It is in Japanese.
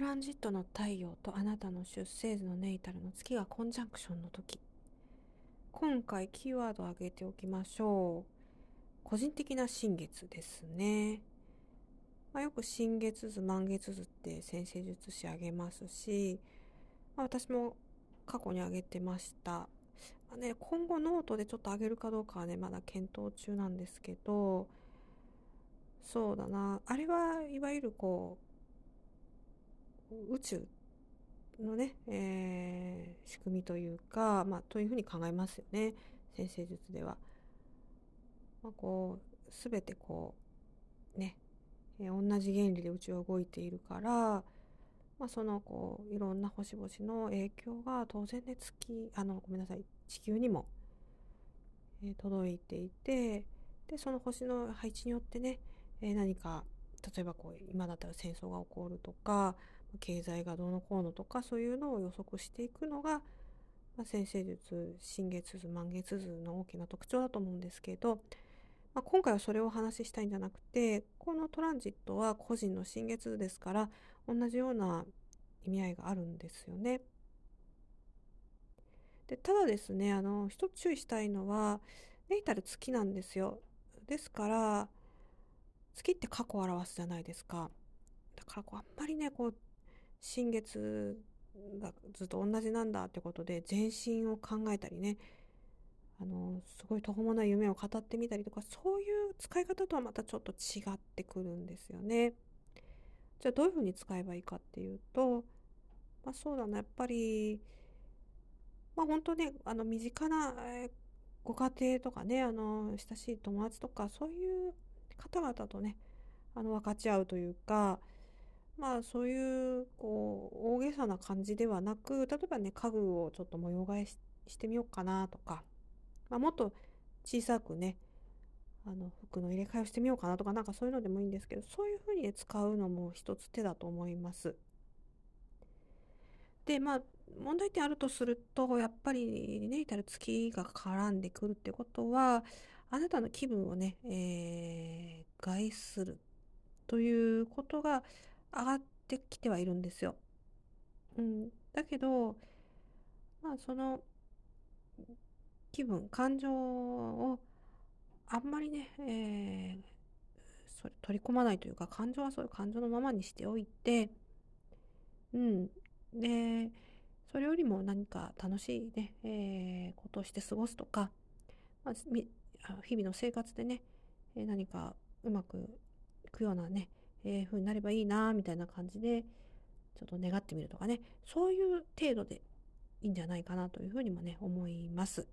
ランジットの太陽とあなたの出生図のネイタルの月がコンジャンクションの時。今回キーワードを挙げておきましょう。個人的な新月ですね、まあ、よく新月図満月図って占星術師あげますし、まあ、私も過去にあげてました。まあね、今後ノートでちょっと上げるかどうかはねまだ検討中なんですけどそうだな。あれはいわゆるこう宇宙のね、えー、仕組みというか、まあ、というふうに考えますよね先生術では。まあ、こう全てこうね、えー、同じ原理で宇宙は動いているから、まあ、そのこういろんな星々の影響が当然ね月あのごめんなさい地球にも、えー、届いていてでその星の配置によってね、えー、何か例えばこう今だったら戦争が起こるとか経済がどうのこうのとかそういうのを予測していくのが、まあ、先生術新月図満月図の大きな特徴だと思うんですけど、まあ、今回はそれをお話ししたいんじゃなくてこのトランジットは個人の新月図ですから同じような意味合いがあるんですよね。でただですねあの一つ注意したいのはネイタル月なんですよ。ですから月って過去を表すじゃないですか。だからこうあんまりねこう新月がずっと同じなんだってことで全身を考えたりねあのすごい途方もない夢を語ってみたりとかそういう使い方とはまたちょっと違ってくるんですよね。じゃあどういうふうに使えばいいかっていうと、まあ、そうだなやっぱりまあ本当ねあの身近なご家庭とかねあの親しい友達とかそういう方々とねあの分かち合うというかまあそういうこう大げさな感じではなく例えばね家具をちょっと模様替えしてみようかなとか、まあ、もっと小さくねあの服の入れ替えをしてみようかなとかなんかそういうのでもいいんですけどそういうふうに、ね、使うのも一つ手だと思います。でまあ問題点あるとするとやっぱりネイタル月が絡んでくるってことはあなたの気分をね、えー、害するということが上がってきてはいるんですよ。うん、だけどまあその気分感情をあんまりね、えー、それ取り込まないというか感情はそういう感情のままにしておいてうんでそれよりも何か楽しいね、えー、ことをして過ごすとか、まあ、日々の生活でね、え何かうまくいくようなね、えー、風になればいいなみたいな感じでちょっと願ってみるとかねそういう程度でいいんじゃないかなというふうにもね思います。